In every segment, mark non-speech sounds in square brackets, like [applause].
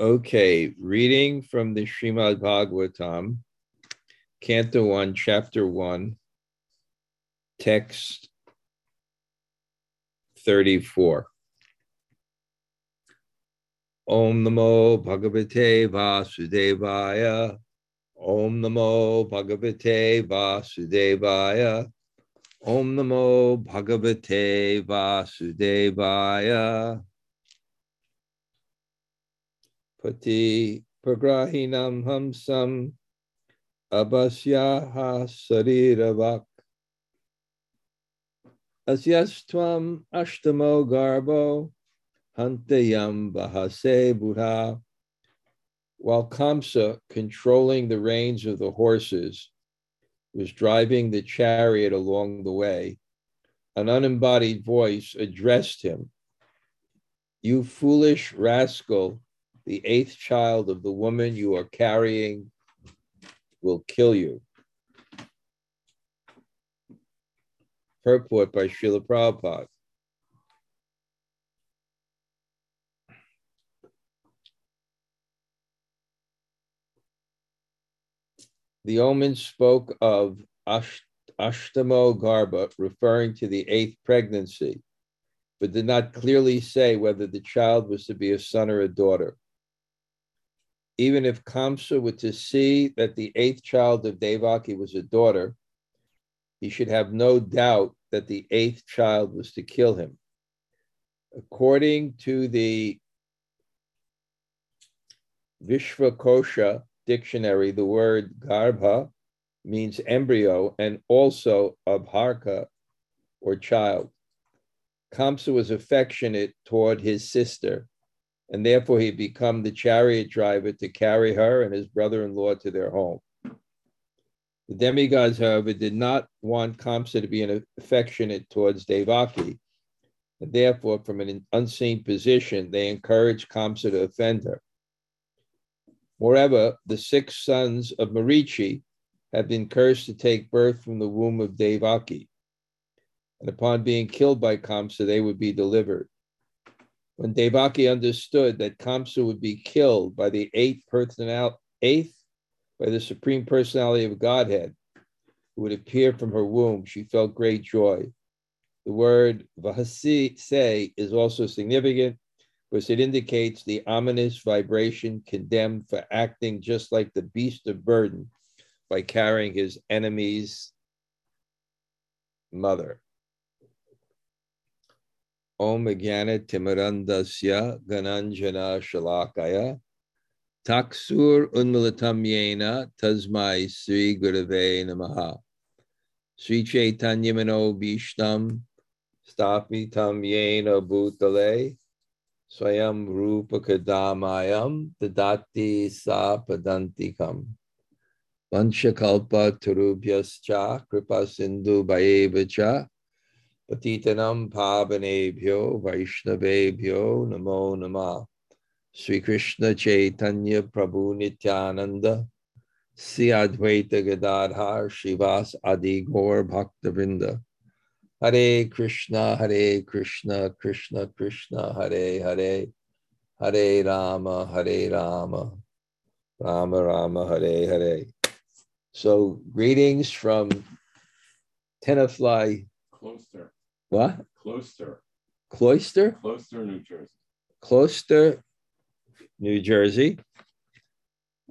Okay, reading from the Srimad Bhagavatam, Canto 1, Chapter 1, text 34. Om Namo Bhagavate Vasudevaya. Om Namo Bhagavate Vasudevaya. Om Namo Bhagavate Vasudevaya. Pati Pragrahinam Kamsam Abhasyaha Sariravak Asyastvam Ashtamo Garbo Hantayam Bahase Buddha. While Kamsa, controlling the reins of the horses, was driving the chariot along the way, an unembodied voice addressed him You foolish rascal the eighth child of the woman you are carrying will kill you. Purport by Srila Prabhupada. The omen spoke of Ashtamo Garba, referring to the eighth pregnancy, but did not clearly say whether the child was to be a son or a daughter even if Kamsa were to see that the eighth child of Devaki was a daughter, he should have no doubt that the eighth child was to kill him. According to the Vishvakosha dictionary, the word garbha means embryo and also arbhaka or child. Kamsa was affectionate toward his sister and therefore he become the chariot driver to carry her and his brother-in-law to their home. The demigods, however, did not want Kamsa to be affectionate towards Devaki, and therefore, from an unseen position, they encouraged Kamsa to offend her. Moreover, the six sons of Marichi had been cursed to take birth from the womb of Devaki, and upon being killed by Kamsa, they would be delivered. When Devaki understood that Kamsa would be killed by the eighth personal, eighth by the supreme personality of Godhead, who would appear from her womb, she felt great joy. The word vahasi say is also significant because it indicates the ominous vibration condemned for acting just like the beast of burden by carrying his enemy's mother. Om Jnana Timarandasya Gananjana Shalakaya. Taksur Unmulatam Yena Tasmai Sri Gurave Namaha. Sri Chaitanya Mano Bishtam Stapi Tam Yena Bhutale Swayam Rupa Kadamayam Tadati Sa Padantikam. Vanchakalpa Turubhyascha Kripa Sindhu Bhayevacha Patitanam Pavanebhyo Vaishnavebhyo Namo Nama Sri Krishna Chaitanya Prabhu Nityananda Sri Advaita Gadadhar Shivas Adi Gaur Bhaktavinda Hare Krishna Hare Krishna Krishna Krishna Hare Hare Hare Rama Hare Rama Rama Rama Hare Hare So greetings from Tenafly Closter. What? Closter. Closter? Closter, New Jersey. Closter, New Jersey.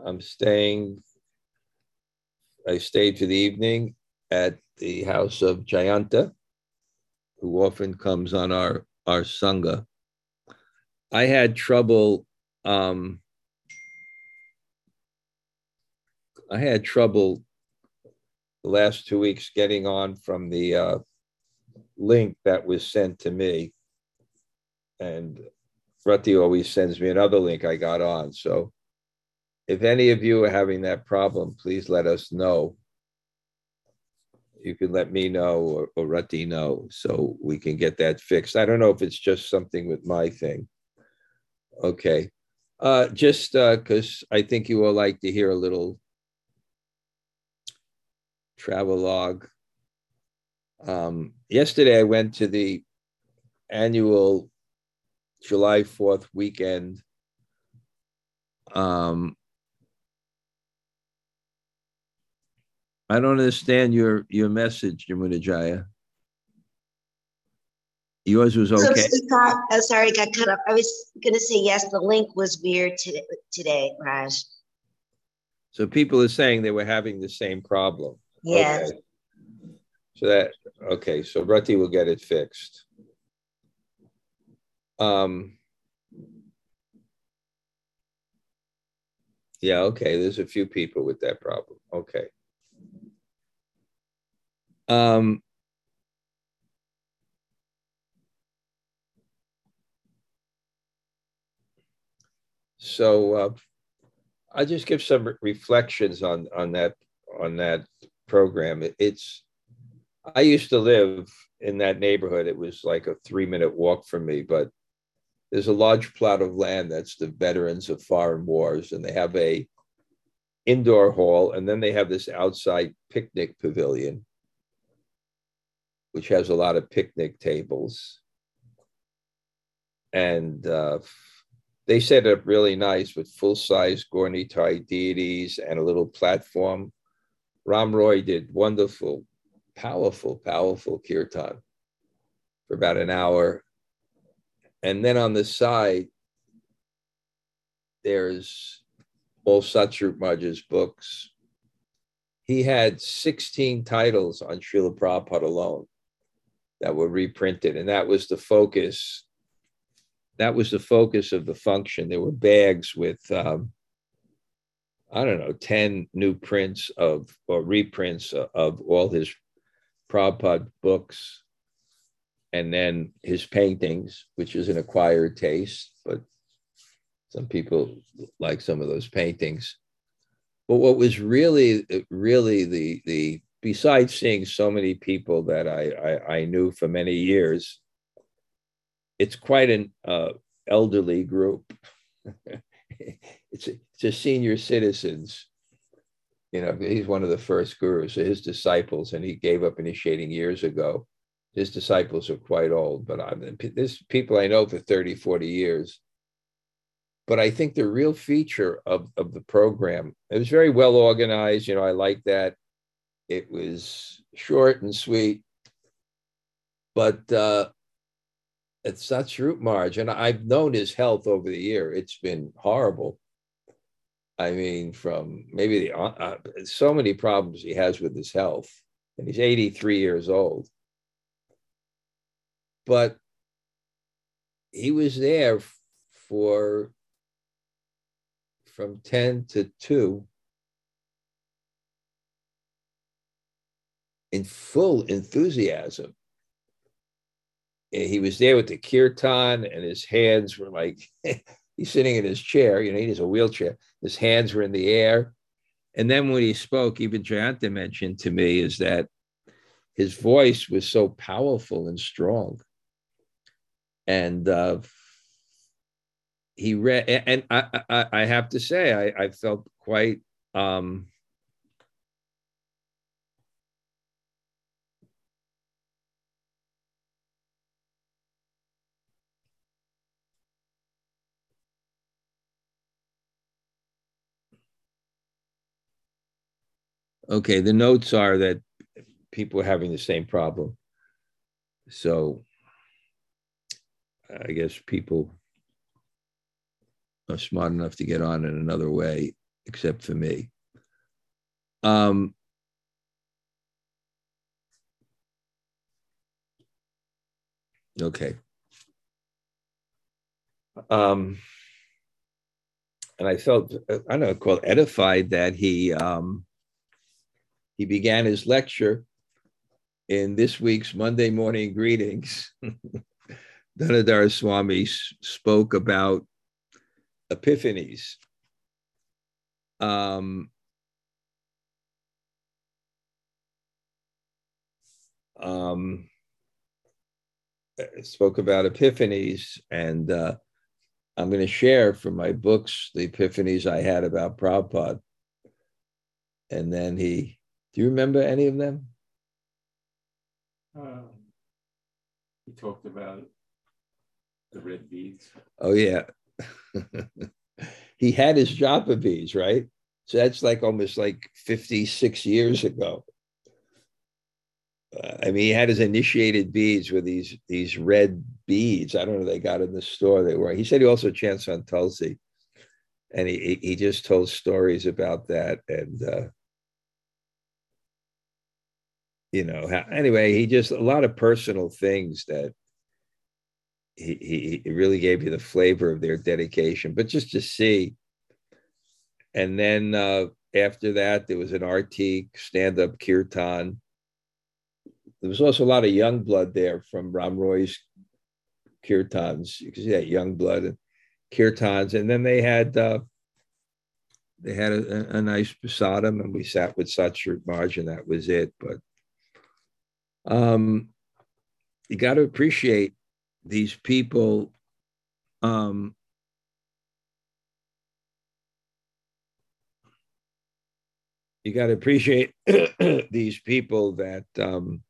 I'm staying, I stayed for the evening at the house of Jayanta, who often comes on our, our Sangha. I had trouble, um, I had trouble the last two weeks getting on from the uh, link that was sent to me. And Rati always sends me another link I got on. So if any of you are having that problem, please let us know. You can let me know or, or Rati know so we can get that fixed. I don't know if it's just something with my thing. Okay. Uh, just because uh, I think you will like to hear a little travel log um, yesterday, I went to the annual July 4th weekend Um, I don't understand your your message, Jamunajaya. Yours was okay. So, oh, sorry, I got cut off. I was going to say yes. The link was weird today, today, Raj. So people are saying they were having the same problem. Yes. Okay. So that okay. So Rati will get it fixed. Um. Yeah. Okay. There's a few people with that problem. Okay. Um, so uh, I'll just give some reflections on on that on that program. It, it's I used to live in that neighborhood. It was like a three minute walk from me, but there's a large plot of land that's the veterans of foreign wars, and they have a indoor hall, and then they have this outside picnic pavilion which has a lot of picnic tables. And uh, they set up really nice with full size Gaur-Nitai deities and a little platform. Ram Roy did wonderful, powerful, powerful kirtan for about an hour. And then on the side, there's all Maharaj's books. He had 16 titles on Srila Prabhupada alone that were reprinted. And that was the focus. That was the focus of the function. There were bags with, um, I don't know, 10 new prints of or reprints of all his Prabhupada books and then his paintings, which is an acquired taste, but some people like some of those paintings. But what was really, really the the besides seeing so many people that I, I, I knew for many years, it's quite an uh, elderly group. [laughs] it's, it's a senior citizens. You know, he's one of the first gurus, so his disciples, and he gave up initiating years ago. His disciples are quite old, but I'm this people I know for 30, 40 years. But I think the real feature of, of the program, it was very well organized. You know, I like that it was short and sweet, but uh, it's Satsvarup Maharaj. And I've known his health over the year. It's been horrible. I mean, from maybe the uh, uh so many problems he has with his health, and he's 83 years old. But he was there for from 10 to 2 in full enthusiasm. And he was there with the kirtan, and his hands were like [laughs] he's sitting in his chair. You know, he has a wheelchair. His hands were in the air. And then when he spoke, even Jayanta mentioned to me is that his voice was so powerful and strong. And uh, he read, and I, I, I have to say, I, I felt quite um, Okay, the notes are that people are having the same problem. So I guess people are smart enough to get on in another way, except for me. Um, okay. Um, and I felt, I don't know, called edified that he um, he began his lecture in this week's Monday morning greetings. [laughs] Dhanadhar Swami spoke about epiphanies. Um, um, spoke about epiphanies, and uh, I'm going to share from my books the epiphanies I had about Prabhupada. And then he do you remember any of them? Um, he talked about the red beads. Oh yeah. [laughs] he had his japa beads, right? So that's like almost like 56 years ago. Uh, I mean, he had his initiated beads with these these red beads. I don't know. They got in the store. They were. He said he also chants on Tulsi, and he he just told stories about that. And uh, you know, anyway, he just a lot of personal things that he, he really gave you the flavor of their dedication. But just to see, and then uh, after that, there was an RT stand up kirtan. There was also a lot of young blood there from Ram Roy's kirtans. You can see that young blood and kirtans. And then they had uh, they had a, a nice prasadam, and we sat with Satsrit Marj, and that was it. But um, you got to appreciate these people um, you got to appreciate [clears throat] these people that um,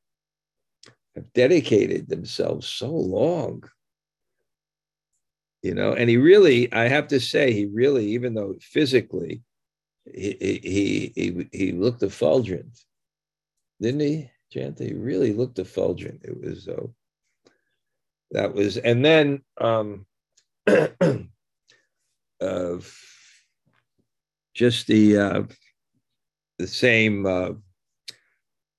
have dedicated themselves so long you know and he really i have to say he really even though physically he he he, he looked effulgent didn't he Janta? he really looked effulgent it was uh, that was and then um [clears throat] uh, just the uh the same uh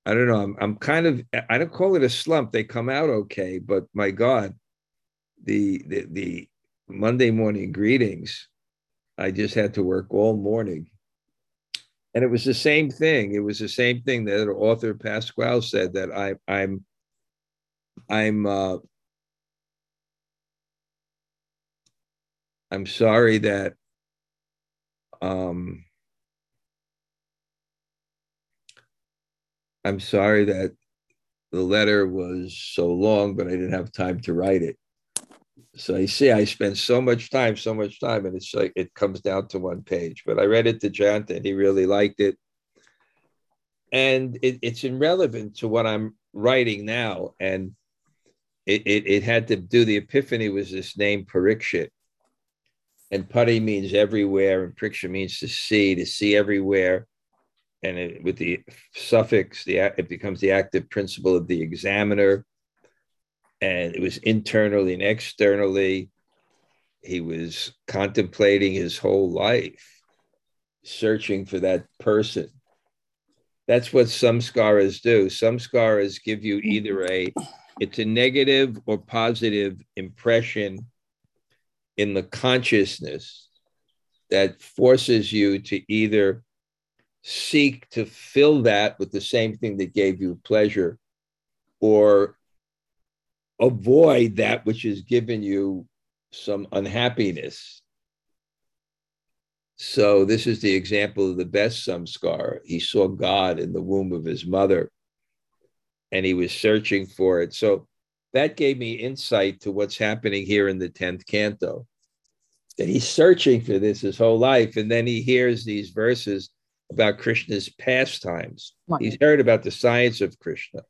i don't know I'm, I'm kind of i don't call it a slump they come out okay but my god the the, the monday morning greetings i just had to work all morning and it was the same thing it was the same thing that author Pascal said that i i'm i'm uh I'm sorry that um, I'm sorry that the letter was so long, but I didn't have time to write it. So you see I spend so much time, so much time, and it's like it comes down to one page. But I read it to Janta, and he really liked it. And it, it's irrelevant to what I'm writing now. And it, it, it had to do the epiphany was this name Parikshit and putty means everywhere, and priksha means to see, to see everywhere. And it, with the suffix, the it becomes the active principle of the examiner. And it was internally and externally. He was contemplating his whole life, searching for that person. That's what samskaras do. Samskaras give you either a it's a negative or positive impression in the consciousness that forces you to either seek to fill that with the same thing that gave you pleasure or avoid that which has given you some unhappiness. So, this is the example of the best samskar. He saw God in the womb of his mother and he was searching for it. So, that gave me insight to what's happening here in the 10th canto. That he's searching for this his whole life. And then he hears these verses about Krishna's pastimes. He's heard about the science of Krishna.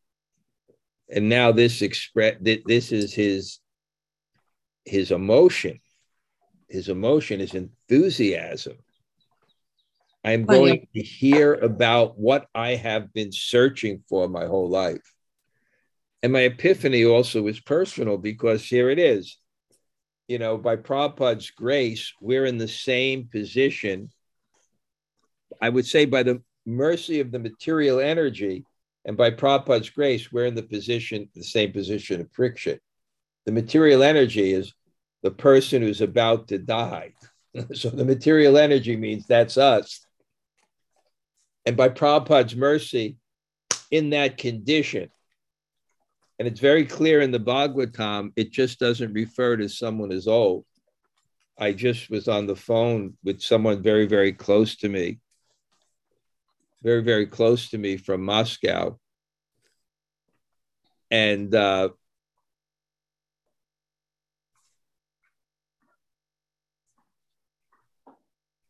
And now this express this is his his emotion. His emotion is enthusiasm. I'm going to hear about what I have been searching for my whole life. And my epiphany also was personal because here it is. You know, by Prabhupada's grace, we're in the same position. I would say by the mercy of the material energy, and by Prabhupada's grace, we're in the position, the same position of Parikshit. The material energy is the person who's about to die. [laughs] so the material energy means that's us. And by Prabhupada's mercy, in that condition, and it's very clear in the Bhagavatam, it just doesn't refer to someone as old. I just was on the phone with someone very, very close to me, very, very close to me from Moscow. And uh,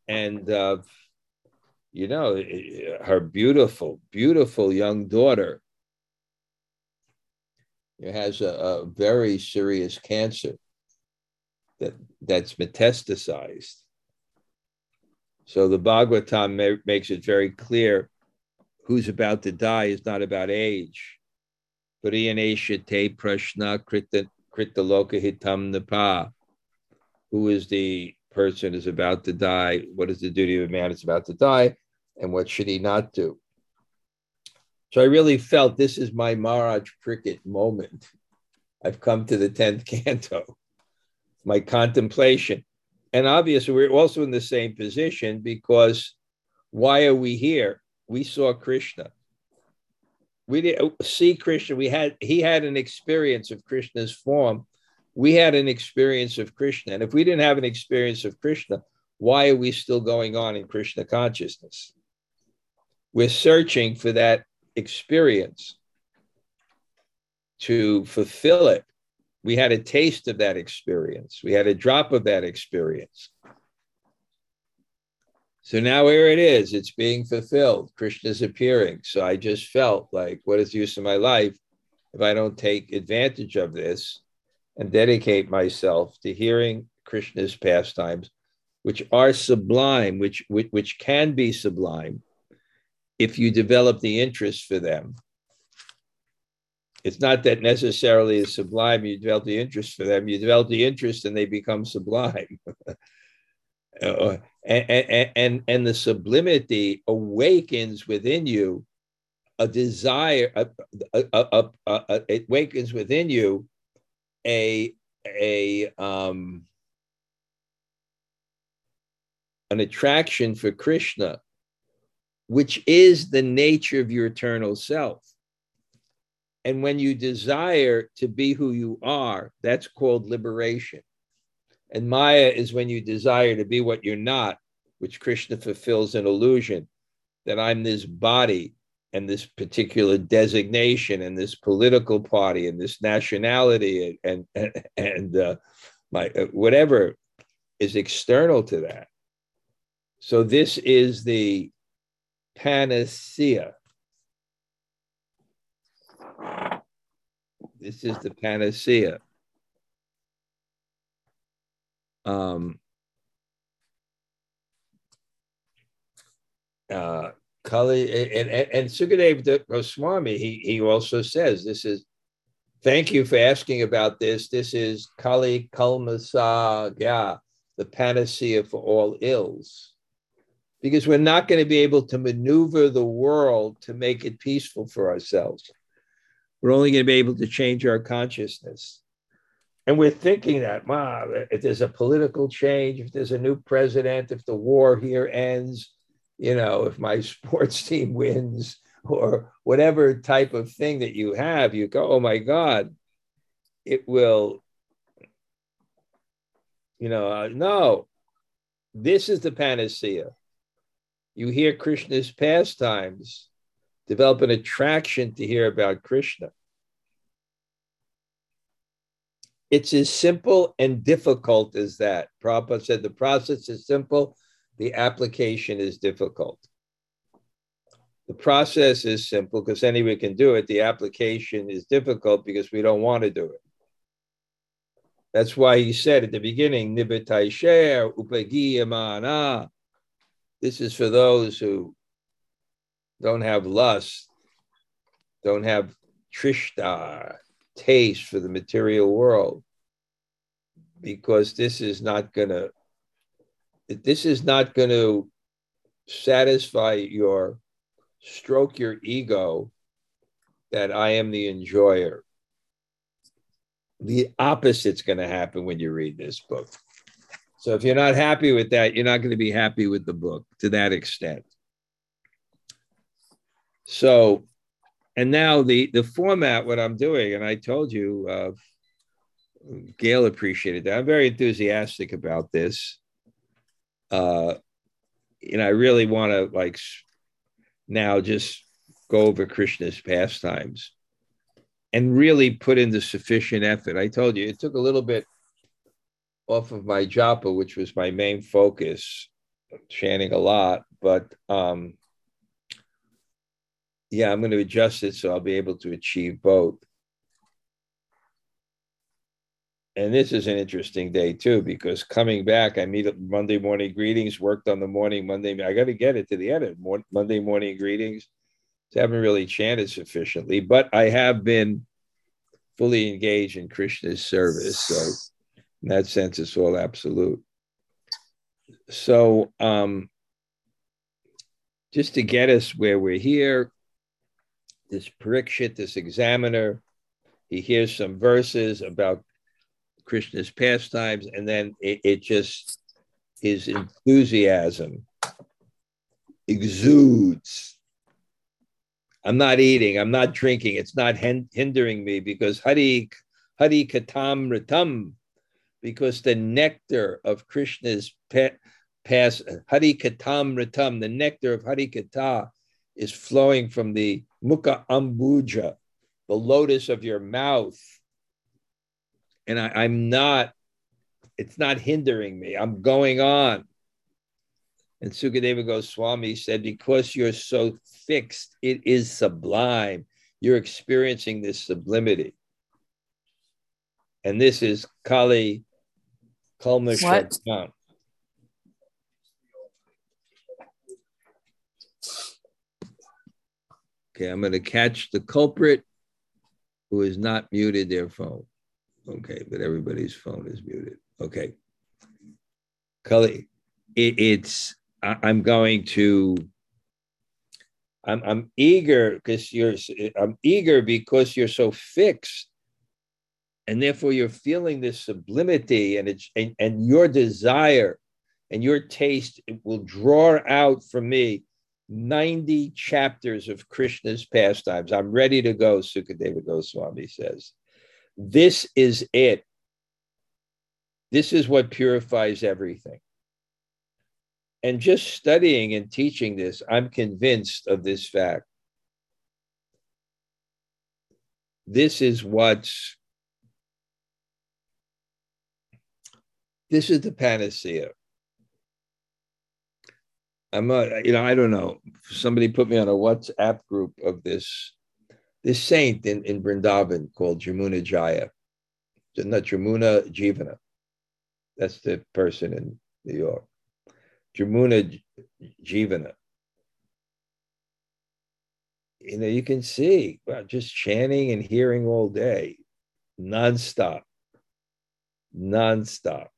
and uh, you know, her beautiful, beautiful young daughter has a, a very serious cancer that that's metastasized So the Bhagavatam ma- makes it very clear who's about to die is not about age. Prashna krita, krita loka hitam napa. Who is the person is about to die? What is the duty of a man is about to die? And what should he not do? So I really felt this is my Maharaj Parikshit moment. I've come to the 10th [laughs] canto, my contemplation. And obviously, we're also in the same position because why are we here? We saw Krishna. We didn't oh, see Krishna. We had he had an experience of Krishna's form. We had an experience of Krishna. And if we didn't have an experience of Krishna, why are we still going on in Krishna consciousness? We're searching for that experience to fulfill it. We had a taste of that experience, we had a drop of that experience. So now here it is, it's being fulfilled. Krishna's appearing. So I just felt like, what is the use of my life if I don't take advantage of this and dedicate myself to hearing Krishna's pastimes, which are sublime, which, which, which can be sublime if you develop the interest for them. It's not that necessarily is sublime, you develop the interest for them, you develop the interest and they become sublime. [laughs] uh, and, and, and, and the sublimity awakens within you a desire, a, a, a, it awakens within you a, a, um, an attraction for Krishna which is the nature of your eternal self. And when you desire to be who you are, that's called liberation. And Maya is when you desire to be what you're not, which Krishna fulfills an illusion that I'm this body and this particular designation and this political party and this nationality and and, and uh, my uh, whatever is external to that. So this is the panacea. This is the panacea. Um, uh, Kali and, and, and Sukadev Goswami, he, he also says this is thank you for asking about this. This is Kali Kalmasa, yeah, the panacea for all ills because we're not going to be able to maneuver the world to make it peaceful for ourselves. We're only going to be able to change our consciousness. And we're thinking that, wow, if there's a political change, if there's a new president, if the war here ends, you know, if my [laughs] sports team wins, or whatever type of thing that you have, you go, oh my God, it will, you know, uh, no, this is the panacea you hear Krishna's pastimes, develop an attraction to hear about Krishna. It's as simple and difficult as that. Prabhupada said the process is simple, the application is difficult. The process is simple because anyone can do it. The application is difficult because we don't want to do it. That's why he said at the beginning, Nibitai Nibitaisher, Upagiyamana, this is for those who don't have lust, don't have trishta, taste for the material world, because this is not going to this is not going to satisfy your stroke your ego that I am the enjoyer. The opposite's going to happen when you read this book. So if you're not happy with that, you're not going to be happy with the book to that extent. So, and now the the format, what I'm doing, and I told you, uh, Gail appreciated that. I'm very enthusiastic about this. Uh, and I really want to like now just go over Krishna's pastimes and really put in the sufficient effort. I told you it took a little bit off of my japa, which was my main focus, chanting a lot. But um, yeah, I'm going to adjust it so I'll be able to achieve both. and this is an interesting day too because coming back, I meet Monday morning greetings. Worked on the morning Monday. I got to get it to the of Monday morning greetings. So I haven't really chanted sufficiently, but I have been fully engaged in Krishna's service. So, in that sense, it's all absolute. So, um, just to get us where we're here, this Parikshit, this examiner, he hears some verses about Krishna's pastimes, and then it, it just his enthusiasm exudes. I'm not eating, I'm not drinking, it's not hindering me because Hari Hari Katam Ritam, because the nectar of Krishna's pa- pas, Hari Katam Ritam, the nectar of Hari Kata is flowing from the Mukha Ambuja, the lotus of your mouth and I, I'm not, it's not hindering me. I'm going on. And Sukadeva Goswami said, because you're so fixed, it is sublime. You're experiencing this sublimity. And this is Kali Kalmashram. Okay, I'm going to catch the culprit who has not muted their phone. Okay, but everybody's phone is muted. Okay. Cully, it, it's I, I'm going to I'm I'm eager because you're I'm eager because you're so fixed. And therefore you're feeling this sublimity and it's and, and your desire and your taste will draw out from me 90 chapters of Krishna's pastimes. I'm ready to go, Sukadeva Goswami says. This is it. This is what purifies everything. And just studying and teaching this, I'm convinced of this fact. This is what's, this is the panacea. I'm a, you know, I don't know. Somebody put me on a WhatsApp group of this this saint in, in Vrindavan called Jamuna Jaya, not Jamuna Jivana. That's the person in New York. Jamuna Jivana. You know, you can see well, just chanting and hearing all day, nonstop, nonstop,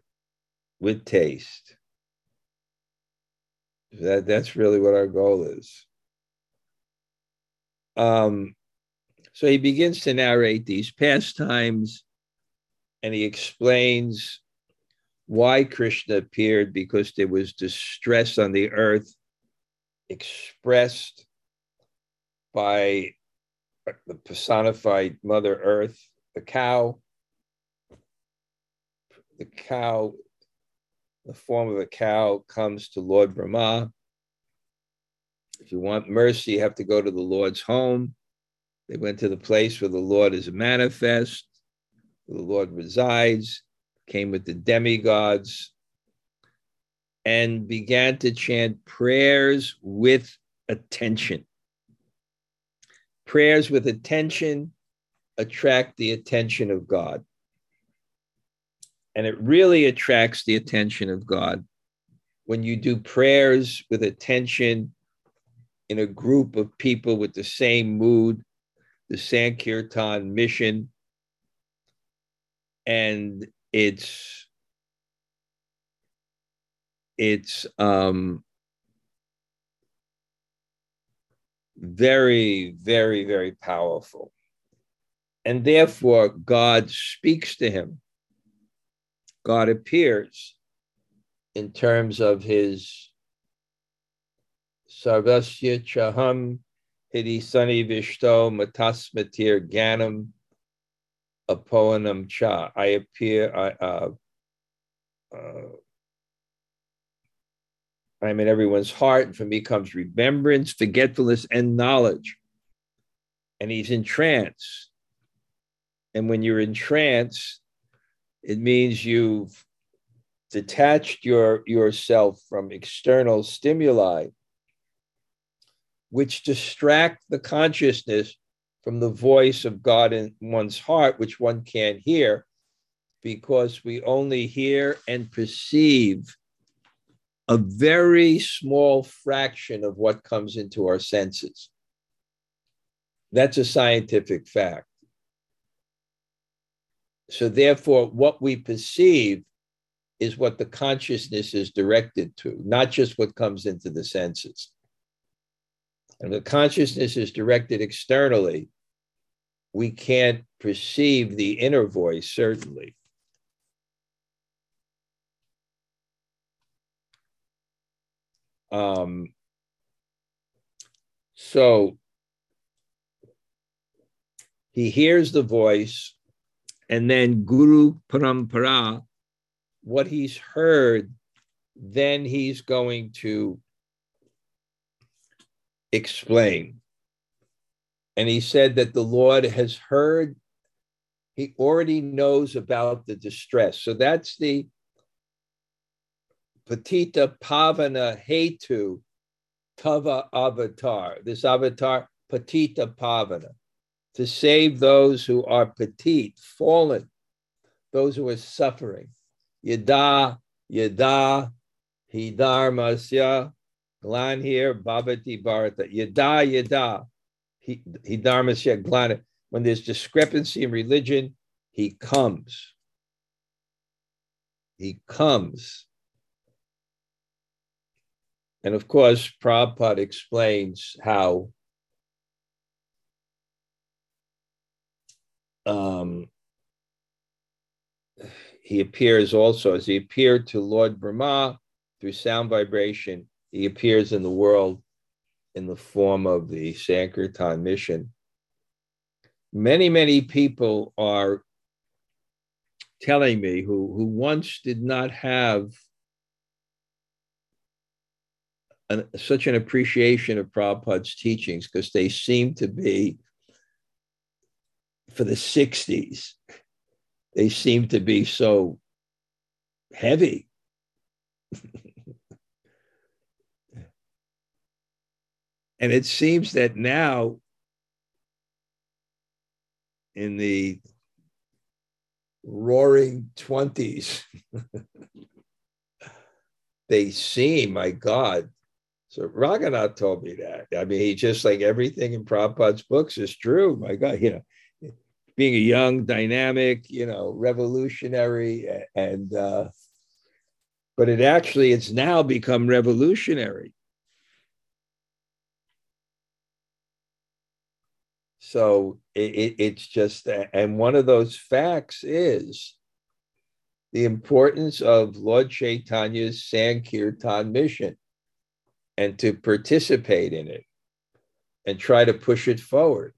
with taste. That that's really what our goal is. Um, so he begins to narrate these pastimes and he explains why Krishna appeared because there was distress on the earth expressed by the personified Mother Earth, the cow. The cow, the form of a cow, comes to Lord Brahma. If you want mercy, you have to go to the Lord's home. They went to the place where the Lord is manifest, where the Lord resides, came with the demigods, and began to chant prayers with attention. Prayers with attention attract the attention of God. And it really attracts the attention of God when you do prayers with attention in a group of people with the same mood, the Sankirtan mission, and it's it's um, very, very, very powerful. And therefore, God speaks to him. God appears in terms of his Sarvasya Chaham Hidi Sunny Vishto Matasmatir Ganam Apoanam Cha. I appear, I, uh, uh, I'm in everyone's heart, and from me comes remembrance, forgetfulness, and knowledge. And he's in trance. And when you're in trance, it means you've detached your yourself from external stimuli which distract the consciousness from the voice of God in one's heart, which one can't hear. because we only hear and perceive a very small fraction of what comes into our senses. That's a scientific fact. So, therefore, what we perceive is what the consciousness is directed to, not just what comes into the senses. And the consciousness is directed externally, we can't perceive the inner voice, certainly. Um, so he hears the voice, and then Guru Parampara, what he's heard, then he's going to explain. And he said that the Lord has heard, he already knows about the distress. So that's the Patita Pavana Hetu Tava Avatar. This avatar, Patita Pavana, to save those who are petite, fallen, those who are suffering. Yada, Yada, hidar Hidarmasya, Glan here, Bhavati Bharata. Yada, Yada, Hidarmasya, Glan. When there's discrepancy in religion, he comes. He comes and of course, Prabhupada explains how um, he appears also as he appeared to Lord Brahma through sound vibration. He appears in the world in the form of the Sankirtan mission. Many, many people are telling me who, who once did not have an, such an appreciation of Prabhupada's teachings because they seem to be, for the 60s, they seem to be so heavy. [laughs] and it seems that now, in the roaring 20s, [laughs] they seem, my God, so Raghunath told me that. I mean, he just like everything in Prabhupada's books is true. My God, you know, being a young, dynamic, you know, revolutionary, and uh, but it actually it's now become revolutionary. So it, it, it's just, and one of those facts is the importance of Lord Chaitanya's Sankirtan mission and to participate in it and try to push it forward.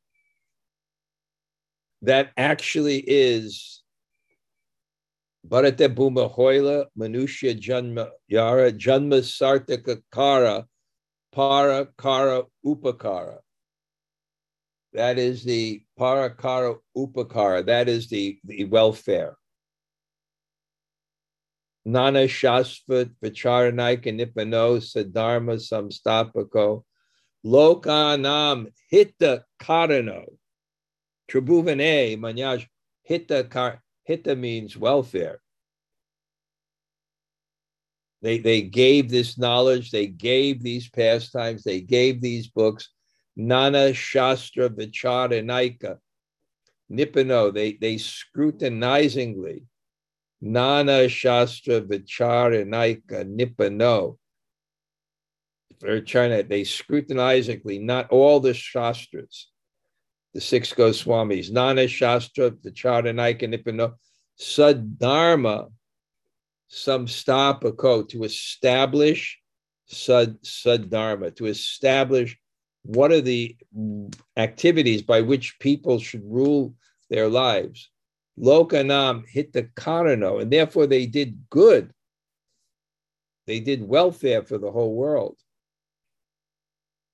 That actually is Bharata Bhuma Hoila Manusya Janma Yara Janma Sartaka Kara Para Kara Upakara. That is the Parakara Upakara. That is the, the welfare. Nana Shastra Vicharanaika Nipano Sadharma Samstapako Lokanam Hitta Karano Tribhuvane Manyaj Hitta Kar Hitta means welfare. They, they gave this knowledge, they gave these pastimes, they gave these books. Nana Shastra Vicharanaika Nipano, they, they scrutinizingly Nana Shastra Vicharanaika Nipano. They're trying to, they scrutinizingly, not all the Shastras, the six Goswamis, Nana Shastra the Vicharanaika Nipano, Sadharma Samstapako, to establish Sad, Sadharma, to establish what are the activities by which people should rule their lives. Lokanam hit the Karano, and therefore they did good. They did welfare for the whole world.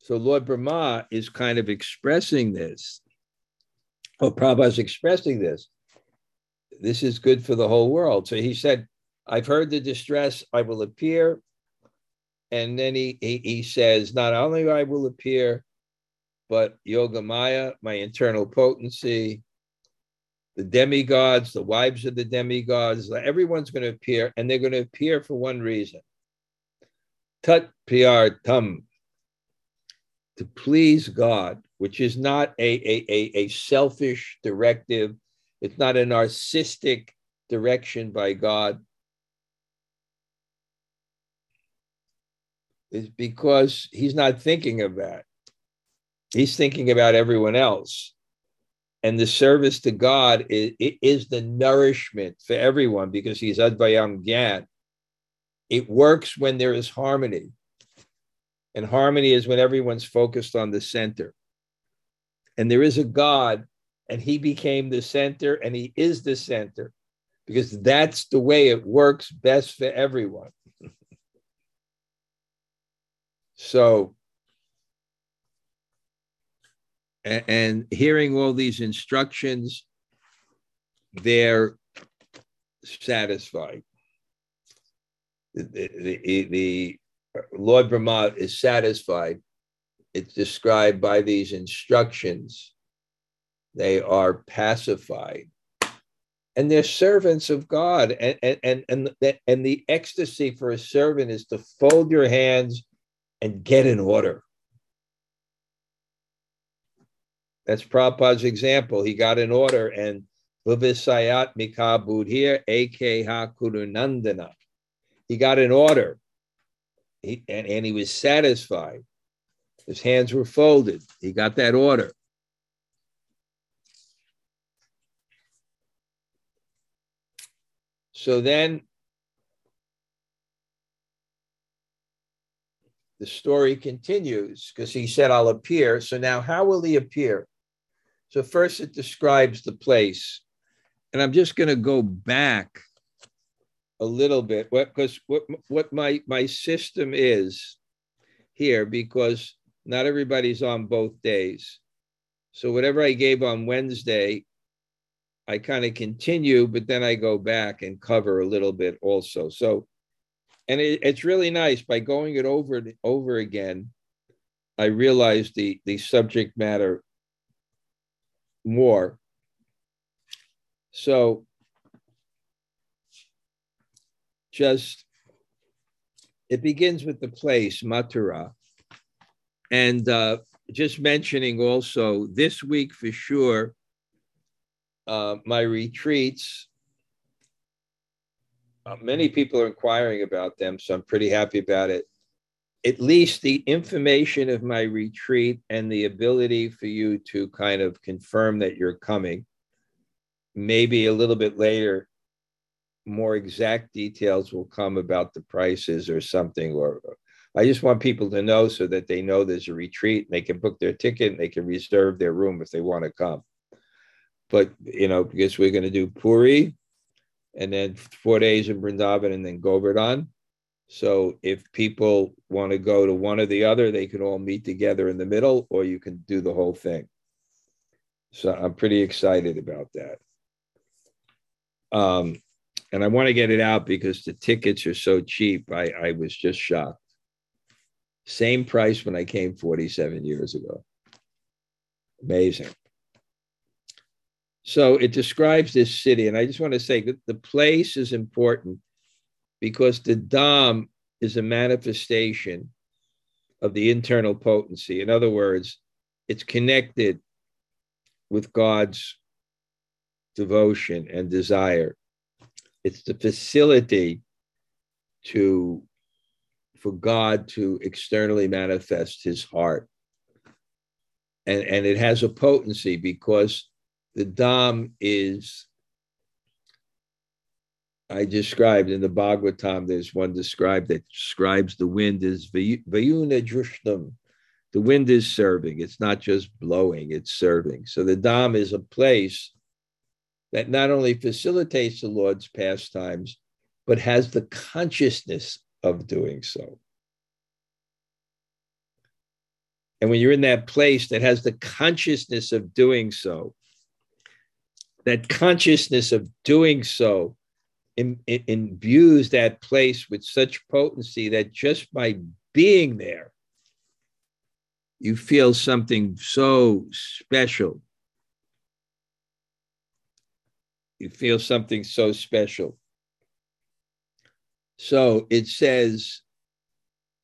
So Lord Brahma is kind of expressing this. Oh, Prabhupada is expressing this. This is good for the whole world. So he said, I've heard the distress, I will appear. And then he, he, he says, not only I will appear, but Yoga Maya, my internal potency, the demigods, the wives of the demigods, everyone's going to appear, and they're going to appear for one reason. Tat to please God, which is not a, a, a, a selfish directive, it's not a narcissistic direction by God. Is because he's not thinking of that. He's thinking about everyone else. And the service to God is, is the nourishment for everyone because he's Advayam Gyan. It works when there is harmony. And harmony is when everyone's focused on the center. And there is a God, and he became the center, and he is the center because that's the way it works best for everyone. [laughs] so and, and hearing all these instructions, they're satisfied. The, the, the Lord Brahma is satisfied. It's described by these instructions. They are pacified. And they're servants of God. And, and, and, and, the, and the ecstasy for a servant is to fold your hands and get in order. That's Prabhupada's example. He got an order and Vivisayat Mikabud here, A.K. Kurunandana. He got an order he, and, and he was satisfied. His hands were folded. He got that order. So then the story continues because he said, I'll appear. So now, how will he appear? So first it describes the place. And I'm just going to go back a little bit because what, what, what my, my system is here, because not everybody's on both days. So whatever I gave on Wednesday, I kind of continue, but then I go back and cover a little bit also. So, and it, it's really nice by going it over and over again. I realized the the subject matter more. So just it begins with the place, Mathura. And uh, just mentioning also this week for sure, uh, my retreats. Uh, many people are inquiring about them, so I'm pretty happy about it at least the information of my retreat and the ability for you to kind of confirm that you're coming. Maybe a little bit later, more exact details will come about the prices or something. Or I just want people to know so that they know there's a retreat and they can book their ticket and they can reserve their room if they want to come. But, you know, because we're going to do Puri and then four days in Vrindavan and then Govardhan so if people want to go to one or the other, they can all meet together in the middle, or you can do the whole thing. So I'm pretty excited about that. Um, and I want to get it out because the tickets are so cheap. I, I was just shocked. Same price when I came 47 years ago. Amazing. So it describes this city, and I just want to say that the place is important because the Dham is a manifestation of the internal potency. In other words, it's connected with God's devotion and desire. It's the facility to for God to externally manifest his heart. And, and it has a potency because the Dham is I described in the Bhagavatam, there's one described that describes the wind as Vayuna Drushnam. The wind is serving. It's not just blowing, it's serving. So the Dham is a place that not only facilitates the Lord's pastimes, but has the consciousness of doing so. And when you're in that place that has the consciousness of doing so, that consciousness of doing so in, imbues that place with such potency that just by being there, you feel something so special. you feel something so special. So it says,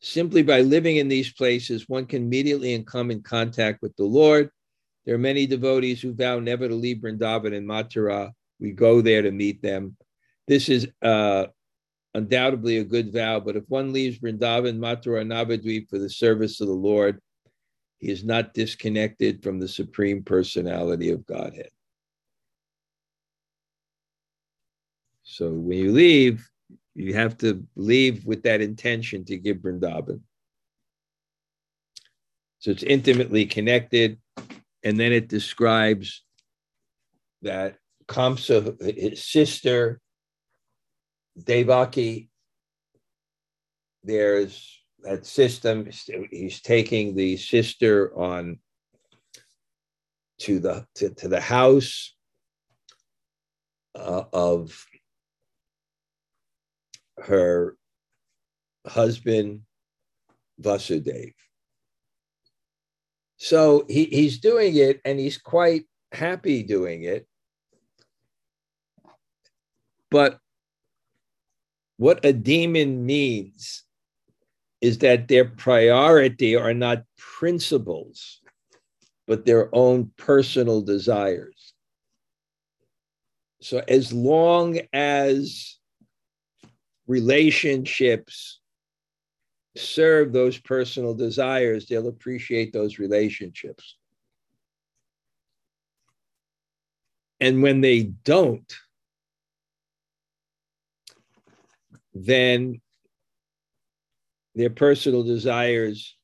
simply by living in these places, one can immediately come in contact with the Lord. There are many devotees who vow never to leave Vrindavan and Mathura. We go there to meet them. This is uh, undoubtedly a good vow, but if one leaves Vrindavan, Mathura, Navadvip for the service of the Lord, he is not disconnected from the Supreme Personality of Godhead. So when you leave, you have to leave with that intention to give Vrindavan. So it's intimately connected. And then it describes that Kamsa, his sister, Devaki, there's that system. He's taking the sister on to the to, to the house uh, of her husband Vasudev. So he, he's doing it and he's quite happy doing it. But what a demon means is that their priority are not principles, but their own personal desires. So as long as relationships serve those personal desires, they'll appreciate those relationships. And when they don't, then their personal desires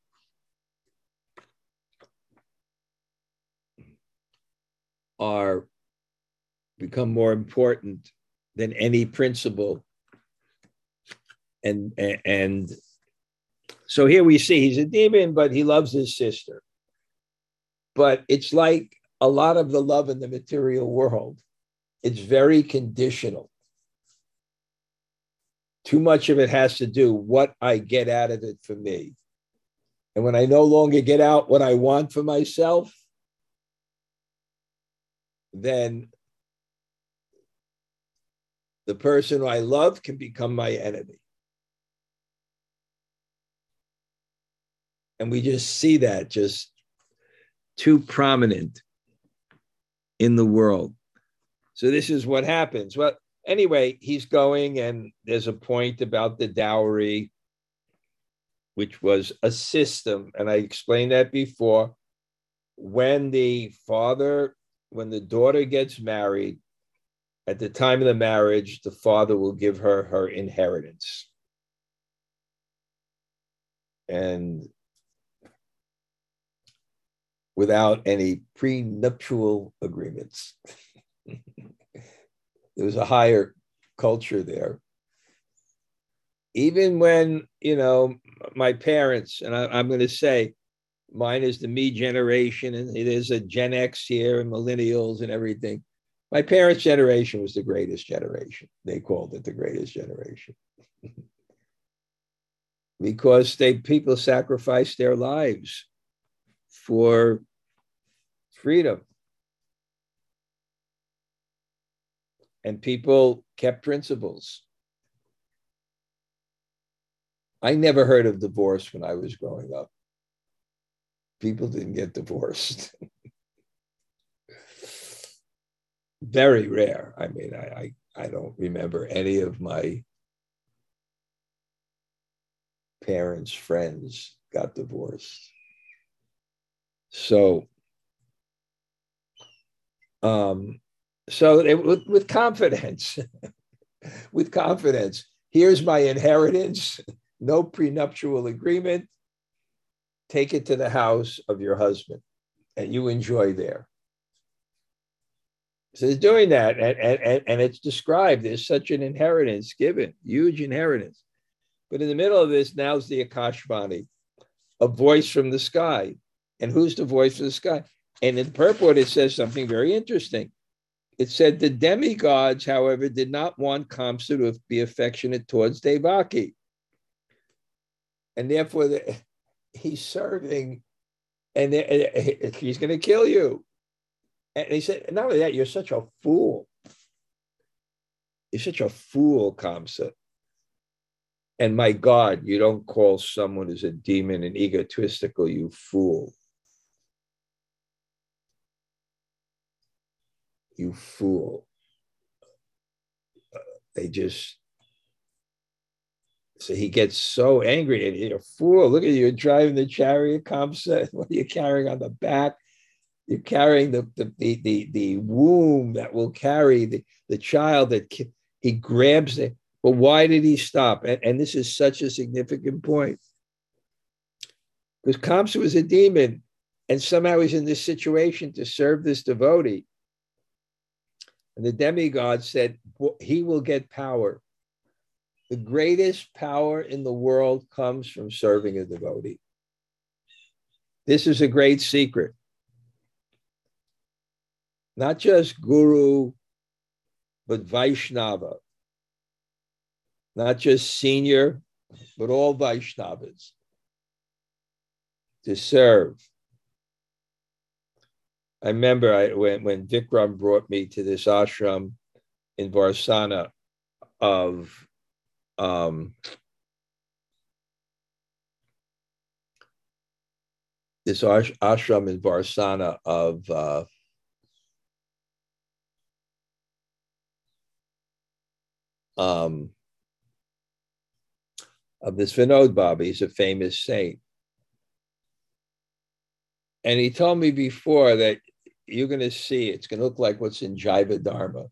are become more important than any principle and and so here we see he's a demon but he loves his sister. But it's like a lot of the love in the material world it's very conditional. Too much of it has to do what i get out of it for me. And when i no longer get out what i want for myself then the person I love can become my enemy. And we just see that just too prominent in the world. So this is what happens. Well, anyway, he's going, and there's a point about the dowry, which was a system. And I explained that before. When the father, when the daughter gets married, at the time of the marriage, the father will give her her inheritance. And without any prenuptial agreements. [laughs] there was a higher culture there. Even when, you know, my parents, and I, am going to say, mine is the me generation, and it is a Gen X here and millennials and everything. My parents' generation was the greatest generation. They called it the greatest generation. [laughs] because they people sacrificed their lives for freedom. And people kept principles. I never heard of divorce when I was growing up. People didn't get divorced. [laughs] Very rare. I mean, I, I, I don't remember any of my parents' friends got divorced. So um, so it, with, with confidence, [laughs] with confidence, here's my inheritance, [laughs] no prenuptial agreement. Take it to the house of your husband and you enjoy there. So he's doing that, and, and, and it's described as such an inheritance given, huge inheritance. But in the middle of this, now's the Akashvani, a voice from the sky. And who's the voice from the sky? And in purport, it says something very interesting. It said the demigods, however, did not want Kamsa to be affectionate towards Devaki. And therefore, the, he's serving and uh, he's going to kill you. And he said, not only that, you're such a fool. You're such a fool, Kamsa. And my God, you don't call someone who's a demon and egotistical, you fool. You fool. Uh, they just, so he gets so angry and you're a fool. Look at you, you're driving the chariot, Kamsa. What are you carrying on the back? You're carrying the, the, the, the, the womb that will carry the, the child that he grabs it. But why did he stop? And, and this is such a significant point. Because Kamsa was a demon, and somehow he's in this situation to serve this devotee. And the demigod said, He will get power. The greatest power in the world comes from serving a devotee. This is a great secret not just Guru, but Vaishnava, not just senior, but all Vaishnavas to serve. I remember I, when, when Vikram brought me to this ashram in Varsana of um, this ashram in Varsana of uh, um, of this Vinod Baba. He's a famous saint. And he told me before that you're going to see it's going to look like what's in Jaiva Dharma,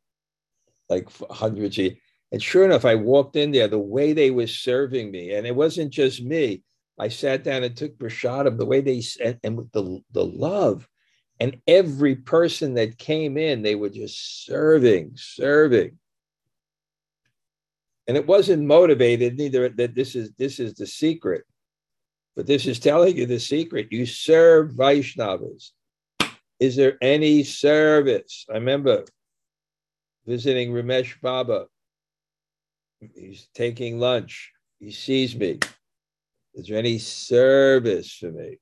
like hundreds of And sure enough, I walked in there, the way they were serving me, and it wasn't just me. I sat down and took of the way they and, and with the, the love. And every person that came in, they were just serving, serving and it wasn't motivated neither that this is this is the secret but this is telling you the secret. You serve vaishnavas. Is there any service? I remember visiting ramesh baba. He's taking lunch. He sees me. Is there any service for me?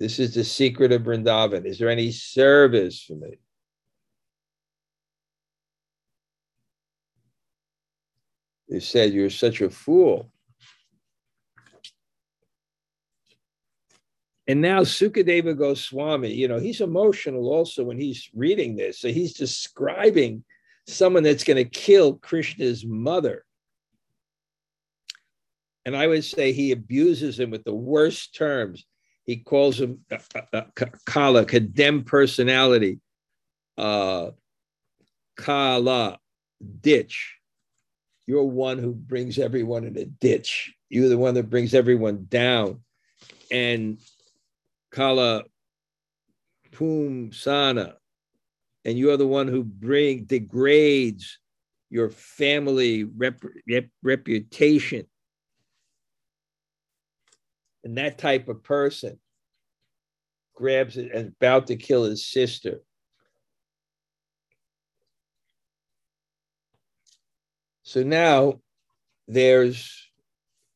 This is the secret of Vrindavan. Is there any service for me? They said, You're such a fool. And now Sukadeva Goswami, you know, he's emotional also when he's reading this. So he's describing someone that's going to kill Krishna's mother. And I would say he abuses him with the worst terms. He calls him a, a, a kala, condemned personality, uh, kala, ditch. You're one who brings everyone in a ditch. You're the one that brings everyone down. And Kala Pum Sana. And you're the one who bring degrades your family rep, rep, reputation. And that type of person grabs it and about to kill his sister So now there's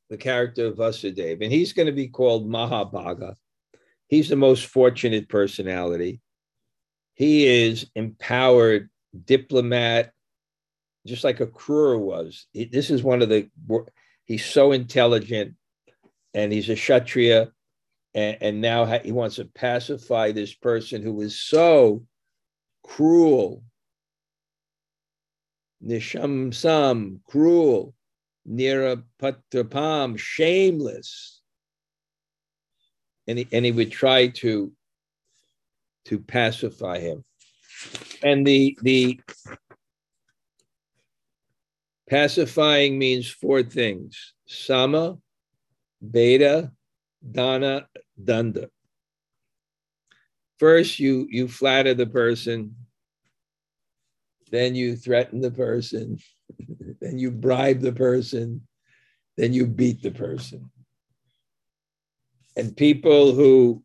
the character of Vasudeva, and he's going to be called Mahabhaga. He's the most fortunate personality. He is empowered diplomat, just like a Akrura was. He, this is one of the, he's so intelligent and he's a Kshatriya. And, and now he wants to pacify this person who is so cruel nishamsam, cruel, nirapatrapam, shameless. And he, and he would try to, to pacify him. And the, the pacifying means four things sama, bheda, dana, danda. First, you, you flatter the person, then you threaten the person, [laughs] then you bribe the person, then you beat the person. And people who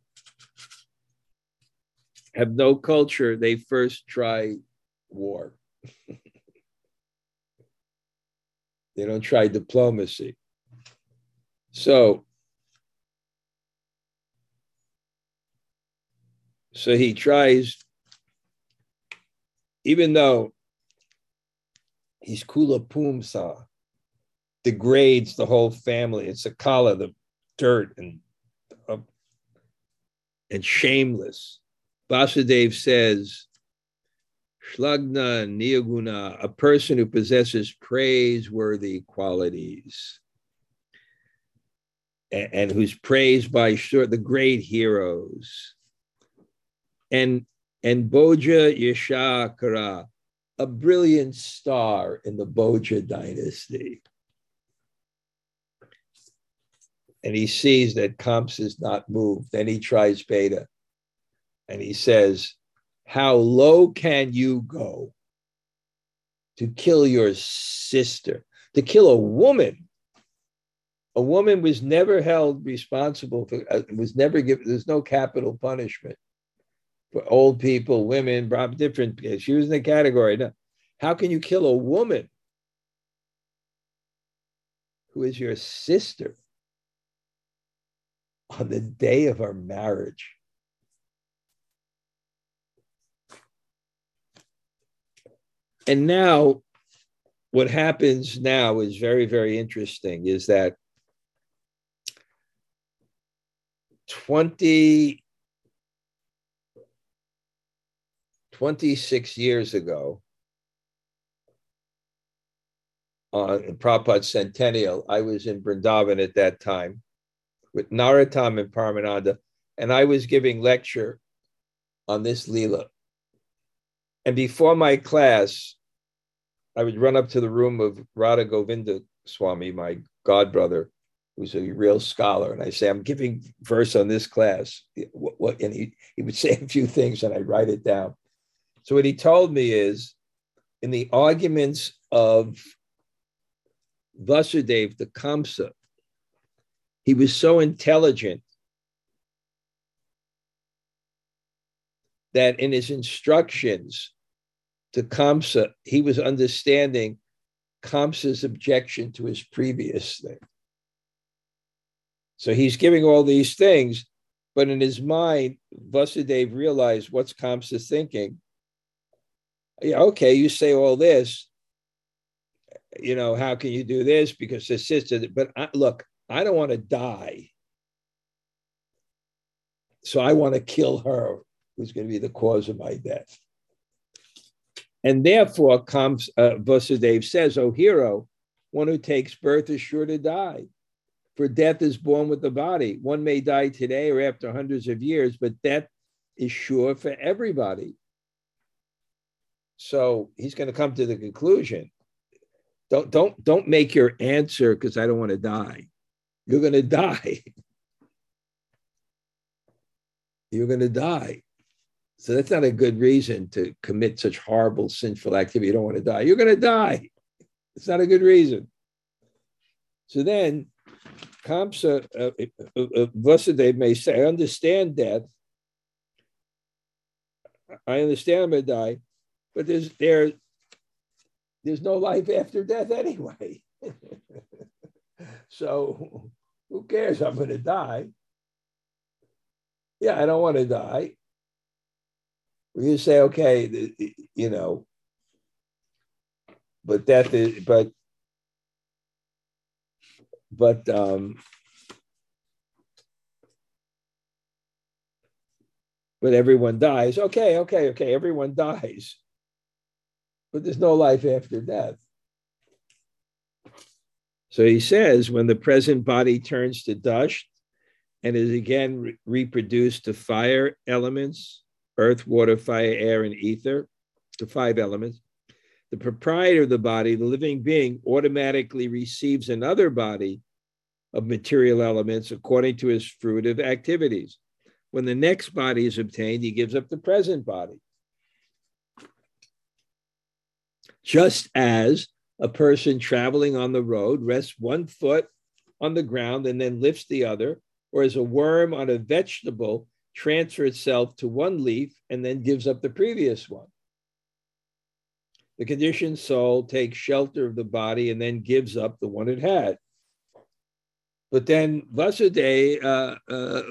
have no culture, they first try war. [laughs] they don't try diplomacy. So, so he tries, even though he's Kula Pumsa, degrades the whole family. It's a kala, the dirt and and shameless. Vasudev says, Shlagna Niyaguna, a person who possesses praiseworthy qualities and, and who's praised by the great heroes. And and Bhoja Yashakara, a brilliant star in the Bhoja dynasty. And he sees that Kamsa is not moved. Then he tries Bheda and he says, How low can you go to kill your sister, to kill a woman? A woman was never held responsible for, uh, was never given, there's no capital punishment for old people, women, different. Because she was in the category. Now, how can you kill a woman who is your sister on the day of our marriage? And now, what happens now is very, very interesting is that 20 26 years ago, on Prabhupada's centennial, I was in Vrindavan at that time with Narottam and Paramananda, and I was giving lecture on this Leela. And before my class, I would run up to the room of Radha Govinda Swami, my godbrother, who's a real scholar, and I say, I'm giving verse on this class. What, and he, he would [laughs] say a few things, and I write it down. So what he told me is in the arguments of Vasudev, the Kamsa, he was so intelligent that in his instructions to Kamsa, he was understanding Kamsa's objection to his previous thing. So he's giving all these things, but in his mind, Vasudev realized what's Kamsa thinking yeah, okay, you say all this, you know, how can you do this? Because the sister, but I, look, I don't want to die. So I want to kill her, who's going to be the cause of my death. And therefore comes, uh, Vasudev says, O hero, one who takes birth is sure to die. For death is born with the body. One may die today or after hundreds of years, but death is sure for everybody. So he's going to come to the conclusion. Don't don't don't make your answer because I don't want to die. You're going to die. You're going to die. So that's not a good reason to commit such horrible sinful activity. You don't want to die. You're going to die. It's not a good reason. So then, Kamsa, uh, uh, uh, Vasudev may say, I understand death. I understand I'm going to die, but there's there there's no life after death anyway. [laughs] so who cares? I'm going to die. Yeah, I don't want to die. You say, okay, you know, but death is, but, but, um, but everyone dies. Okay, okay, okay, everyone dies but there's no life after death. So he says, when the present body turns to dust and is again re- reproduced to fire elements, earth, water, fire, air, and ether, to five elements, the proprietor of the body, the living being, automatically receives another body of material elements according to his fruitive activities. When the next body is obtained, he gives up the present body. just as a person traveling on the road rests one foot on the ground and then lifts the other, or as a worm on a vegetable transfer itself to one leaf and then gives up the previous one. The conditioned soul takes shelter of the body and then gives up the one it had. But then Vasudev, uh, uh,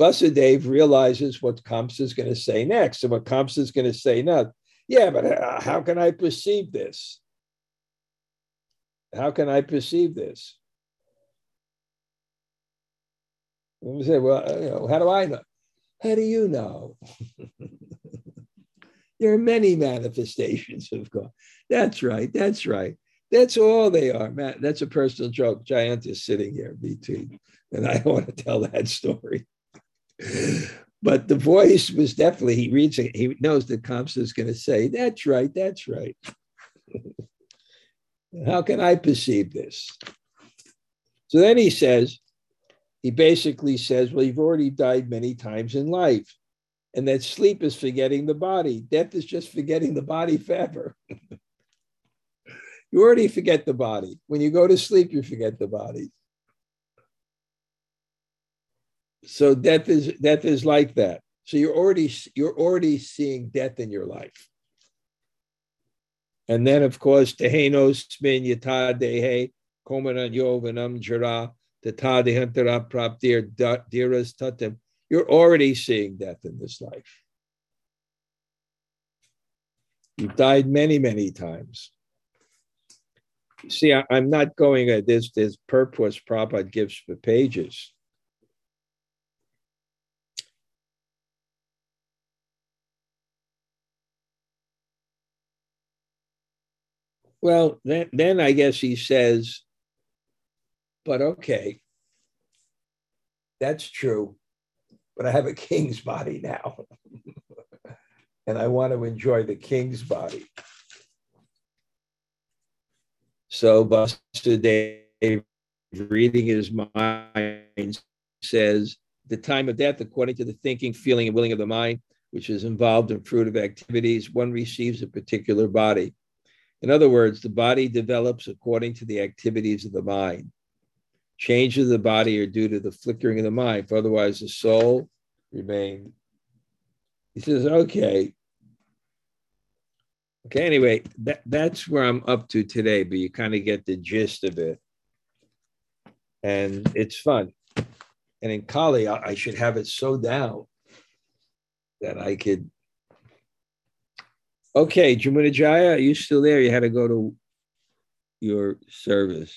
Vasudev realizes what Kamsa is going to say next. And what Kamsa is going to say next Yeah, but how can I perceive this? How can I perceive this? And we say, well, uh, you know, how do I know? How do you know? [laughs] there are many manifestations of God. That's right. That's right. That's all they are. Matt, that's a personal joke. Giant is sitting here between, and I [laughs] want to tell that story. But the voice was definitely, he reads it, he knows that Kamsa is going to say, That's right, that's right. [laughs] How can I perceive this? So then he says, he basically says, Well, you've already died many times in life. And that sleep is forgetting the body. Death is just forgetting the body forever. [laughs] you already forget the body. When you go to sleep, you forget the body. So death is death is like that. So you're already you're already seeing death in your life. And then of course Tehenos min yata dehe komanan yovanam jara tata dehantara praptir diras tatim. You're already seeing death in this life. You've died many, many times. See, I, am not going uh, at this, this purpose Prabhupada gives for pages. Well, then, then I guess he says, but okay, that's true, but I have a king's body now. [laughs] and I want to enjoy the king's body. So Vasudeva, reading his mind, says, the time of death, according to the thinking, feeling, and willing of the mind, which is involved in fruitive activities, one receives a particular body. In other words, the body develops according to the activities of the mind. Changes of the body are due to the flickering of the mind, for otherwise the soul remains. He says, okay. Okay, anyway, that, that's where I'm up to today, but you kind of get the gist of it. And it's fun. And in Kali, I, I should have it so down that I could Okay, Jamunajaya, are you still there? You had to go to your service.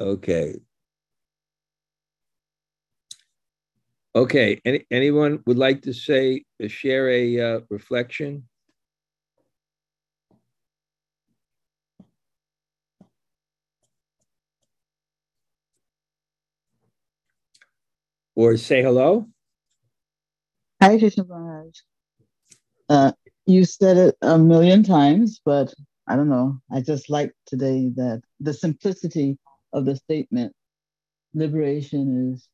Okay. Okay. Any, anyone would like to say, uh, share a uh, reflection? Or say hello? Hi, Krishna Maharaj. Uh, you said it a million times, but I don't know. I just like today that the simplicity of the statement liberation is,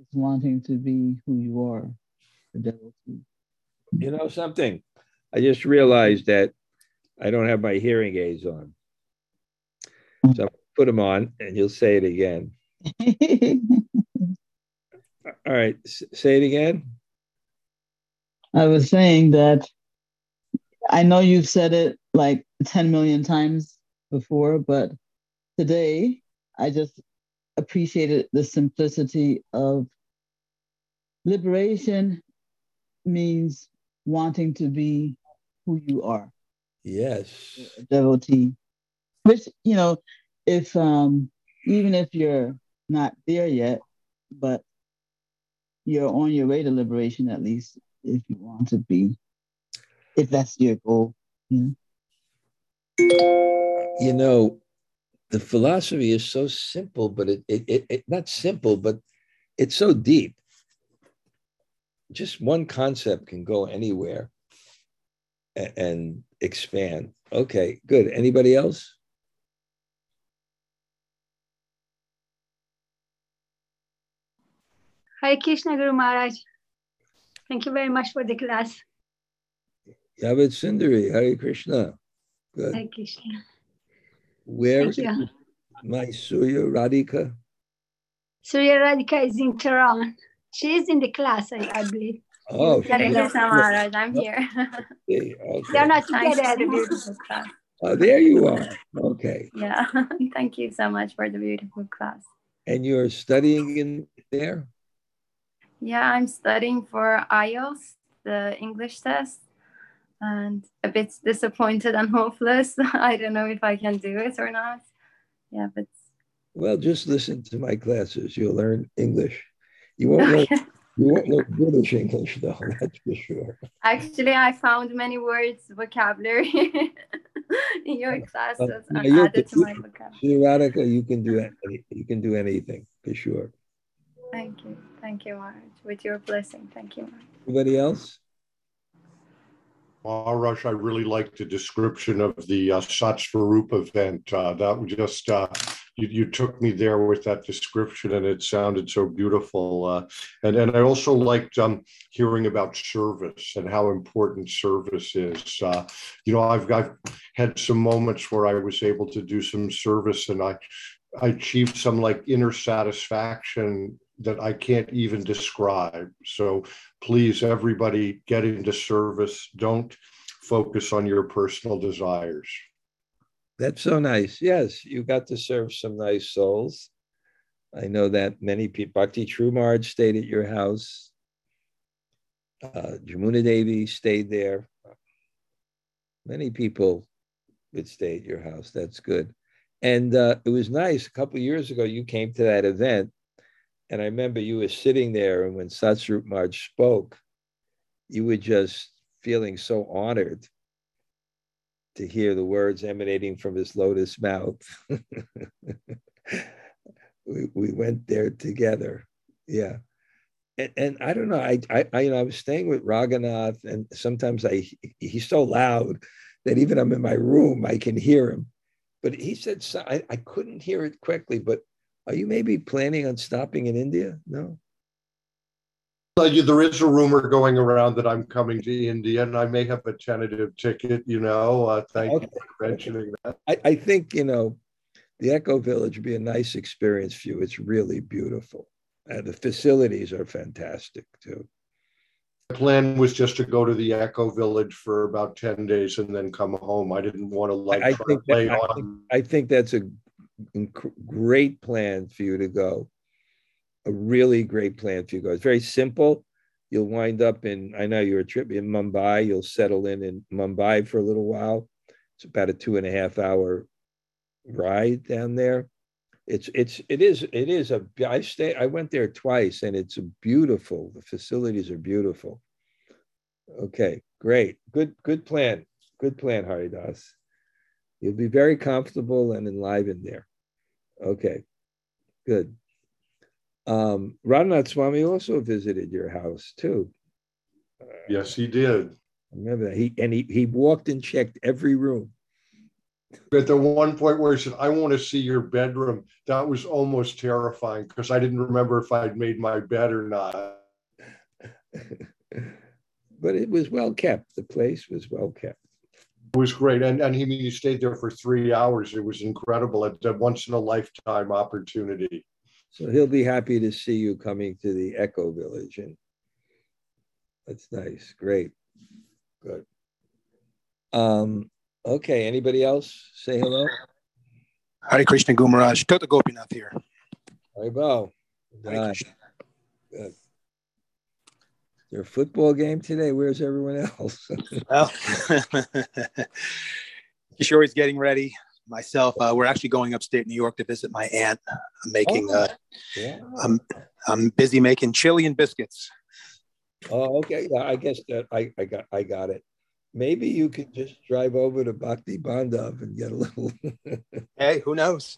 is wanting to be who you are. You know something? I just realized that I don't have my hearing aids on. So I'll put them on and you'll say it again. [laughs] All right, say it again. I was saying that I know you've said it like 10 million times before, but today I just appreciated the simplicity of liberation means wanting to be who you are. Yes. devotee. Which, you know, if um even if you're not there yet, but you're on your way to liberation at least if you want to be. If that's your goal you know, you know the philosophy is so simple but it, it, it, it not simple but it's so deep. Just one concept can go anywhere and, and expand. Okay good. Anybody else Hare Krishna Guru Maharaj. Thank you very much for the class. Yavid Sundari, Hare Krishna. Good. Hare Krishna. Where is my Surya Radhika? Surya Radhika is in Tehran. She is in the class, I, I believe. Oh, Hare Krishna Maharaj, I'm here. [laughs] okay. They're not together. the beautiful class. Oh, there you are. Okay. Yeah. [laughs] Thank you so much for the beautiful class. And you're studying in there? Yeah, I'm studying for IELTS, the English test, and a bit disappointed and hopeless. [laughs] I don't know if I can do it or not. Yeah, but Well, just listen to my classes. You'll learn English. You won't learn, you won't learn British English, though, [laughs] that's for sure. actually, I found many words, vocabulary [laughs] in your classes uh, yeah, and you'll- added to my vocabulary. Radhika, you can do any, you can do anything for sure. Thank you. Thank you, Maharaj. With your blessing. Thank you, Maharaj. Anybody else? Maharaj, I really liked the description of the uh, Satsvarup event. Uh, that was just, uh, you, you took me there with that description and it sounded so beautiful. Uh, and, and I also liked um, hearing about service and how important service is. Uh, you know, I've, I've had some moments where I was able to do some service and I, I achieved some like inner satisfaction that I can't even describe. So please, everybody, get into service. Don't focus on your personal desires. That's so nice. Yes, you got to serve some nice souls. I know that many people, Bhakti Trumarj stayed at your house. Uh, Jamuna Devi stayed there. Many people would stay at your house. That's good. And uh, it was nice. A couple years ago, you came to that event. And I remember you were sitting there, and when Satsvarup Marj spoke, you were just feeling so honored to hear the words emanating from his lotus mouth. [laughs] we, we went there together. Yeah. And, and I don't know. I, I, I, you know, I was staying with Raghunath, and sometimes I he's so loud that even I'm in my room, I can hear him. But he said I, I couldn't hear it quickly. But are you maybe planning on stopping in India? No. There is a rumor going around that I'm coming to India and I may have a tentative ticket, you know. Uh, thank you for mentioning that. I, I think, you know, the Eco Village would be a nice experience for you. It's really beautiful. And the facilities are fantastic too. The plan was just to go to the Eco Village for about 10 days and then come home. I didn't want to like I to think that- play I on. I think that's a great plan for you to go. A really great plan for you to go. It's very simple. You'll wind up in, I know you're a trip in Mumbai. You'll settle in in Mumbai for a little while. It's about a two and a half hour ride down there. It's it's it is it is a I stay I went there twice and it's beautiful. The facilities are beautiful. Okay, great. Good good plan. Good plan, Haridas. You'll be very comfortable and enlivened there. Okay, good. Um, Radhanath Swami also visited your house too. Yes, he did. I remember that. He and he he walked and checked every room. At the one point where he said, I want to see your bedroom, that was almost terrifying because I didn't remember if I'd made my bed or not. [laughs] but it was well kept. The place was well kept. It was great. And, and he, he stayed there for three hours. It was incredible. It's a once in a lifetime opportunity. So he'll be happy to see you coming to the Eco Village. And that's nice. Great. Good. Um, okay. Anybody else say hello? Hare Krishna Gumaraj, Tota Gopinath here. Haribol. Hare Nice. Krishna. Good. A football game today? Where's everyone else? [laughs] Well, [laughs] Kishore is getting ready. Myself, uh, we're actually going upstate New York to visit my aunt. I'm making, Oh. uh, yeah. I'm, I'm busy making chili and biscuits. Oh, okay. Yeah, I guess that I, I got I got it. Maybe you could just drive over to Bhakti Bandhav and get a little. [laughs] Hey, who knows?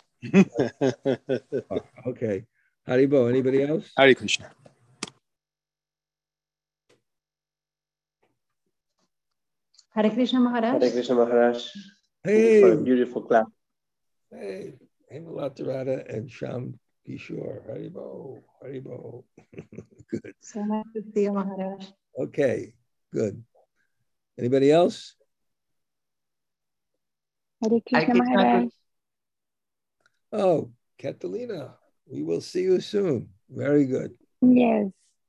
okay. Haribol, anybody else? Hare Krishna. Hare Krishna Maharaj. Hare Krishna Maharaj. Hey, For a beautiful class. hey, Hemalatarada and Sham Kishore. Haribol, Haribol. [laughs] good. So nice to see you, Maharaj. Okay, good. Anybody else? Hare Krishna Maharaj. Oh, Catalina, we will see you soon. Very good. Yes,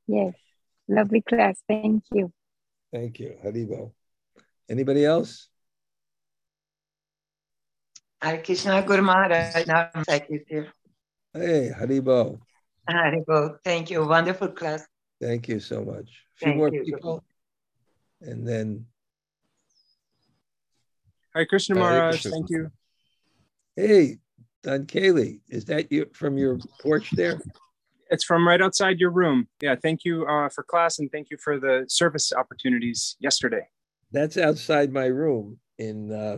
yes. Lovely class. Thank you. Thank you, Haribol. Anybody else? Hare Krishna Guru Maharaj. Now I'm. Hey, Haribol. Haribol. Thank you. Wonderful class. Thank you so much. A few Thank more you. people. And then, Hare Krishna Hare Maharaj, Krishna. thank you. hey, Don Kaylee, is that you from your porch there? It's from right outside your room. Yeah, thank you uh, for class and thank you for the service opportunities yesterday. That's outside my room in uh,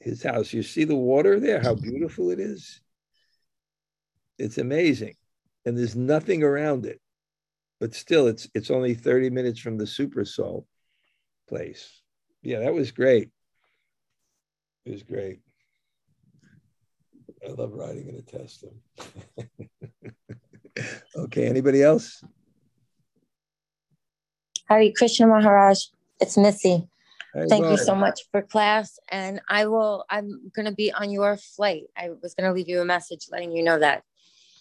his house. You see the water there, how beautiful it is? It's amazing. And there's nothing around it. But still, it's it's only 30 minutes from the Super Soul place. Yeah, that was great. It was great. I love riding in a Tesla. [laughs] okay, anybody else? Hare Krishna Maharaj, it's Missy. Hey, Thank you so much for class. And I will, I'm going to be on your flight. I was going to leave you a message letting you know that.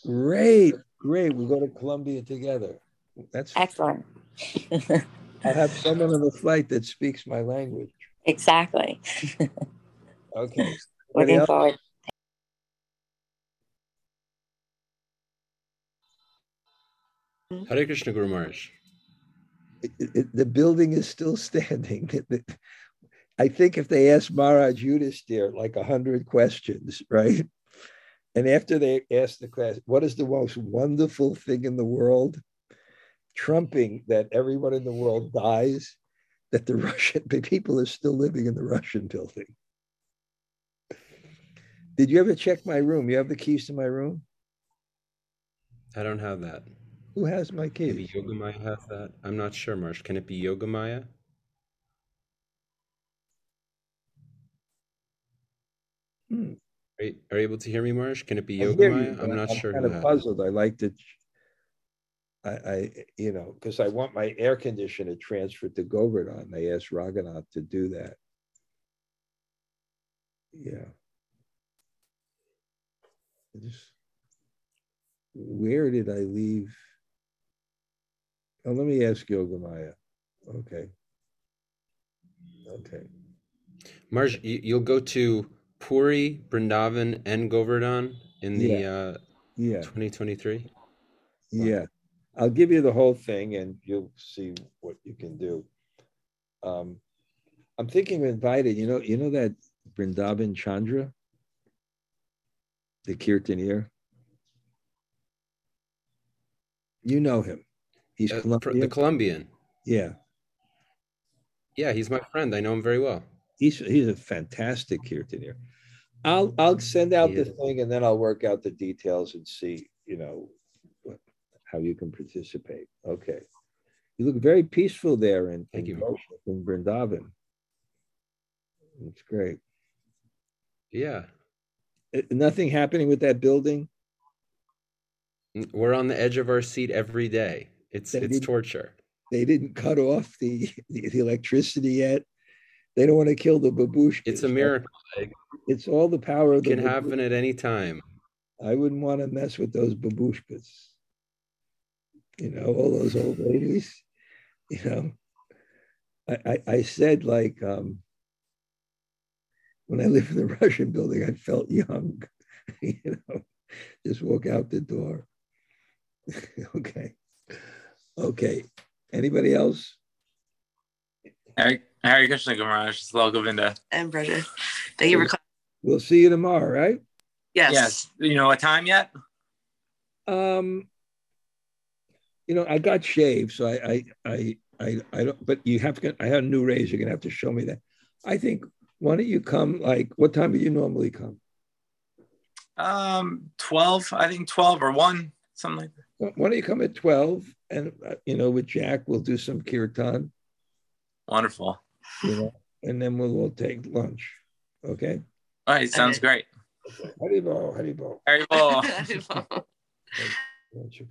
Great, great. We go to Colombia together. That's Excellent. [laughs] I have someone on the flight that speaks my language. exactly. Okay. [laughs] Looking else? forward. Hare Krishna Guru Maharaj. It- the building is still [laughs] standing. I think if they asked Maharaj Yudhisthira like a hundred questions, right? And after they asked the question, what is the most wonderful thing in the world? Trumping that everyone in the world dies, that the [laughs] Russian the people are still living in the Russian building. Did you ever check my room? You have the keys to my room? I don't have that. Who has my Maybe? Yogamaya has that. I'm not sure, Marsh. Can it be Yogamaya? Hmm. Are you, are you able to hear me, Marsh? Can it be I Yogamaya? I'm not sure I'm Kind of it. puzzled. I like to, I, I, you know, because I want my air conditioner transferred to Govardhan. They asked Raghunath to do that. Yeah. I just, where did I leave? Oh, let me ask Yogamaya. Okay. Okay. You, you'll go to Puri, Brindavan, and Govardhan in the uh, Yeah. 2023. Yeah, I'll give you the whole thing and you'll see what you can do. Um, I'm thinking of invited, you know, you know that Brindavan Chandra, the Kirtanier? You know him. He's Uh, fr- the Colombian. Colombian. Yeah, Yeah, he's my friend. I know him very well. he's he's a fantastic Kirtanier. I'll I'll send out He the thing and then I'll work out the details and see, you know, what, how you can participate. Okay. You look very peaceful there in, Thank in, you. In Vrindavan. It's great. Yeah. Uh, Nothing happening with that building? We're on the edge of our seat every day. It's They it's torture. They didn't cut off the, the, the electricity yet. They don't want to kill the babushkas. It's a miracle. It It's all the power of the can babushkas. happen at any time. I wouldn't want to mess with those babushkas. You know, all those old ladies. You know, I, I, I said like um, when I lived in the [laughs] Russian building, I felt young. [laughs] you know, just walk out the door. [laughs] okay, okay. Anybody else? Hare Hare Krishna Gamaraj, Slal Govinda. And Bridget. Thank you for coming. We'll see you tomorrow, right? Yes. Yes. You know what time yet? Um, you know, I got shaved, so I, I, I, I, I don't. But you have to. I have a new razor. You're gonna have to show me that. I think. Why don't you come? Like, what time do you normally come? Um, 12, I think 12 or 1, something like that. Why why don't you come at twelve? And uh, you know, with Jack, we'll do some kirtan. Wonderful. You know, and then we'll, we'll take lunch. Okay. All right, sounds great. Haribol, Haribol. Haribol. Lunch,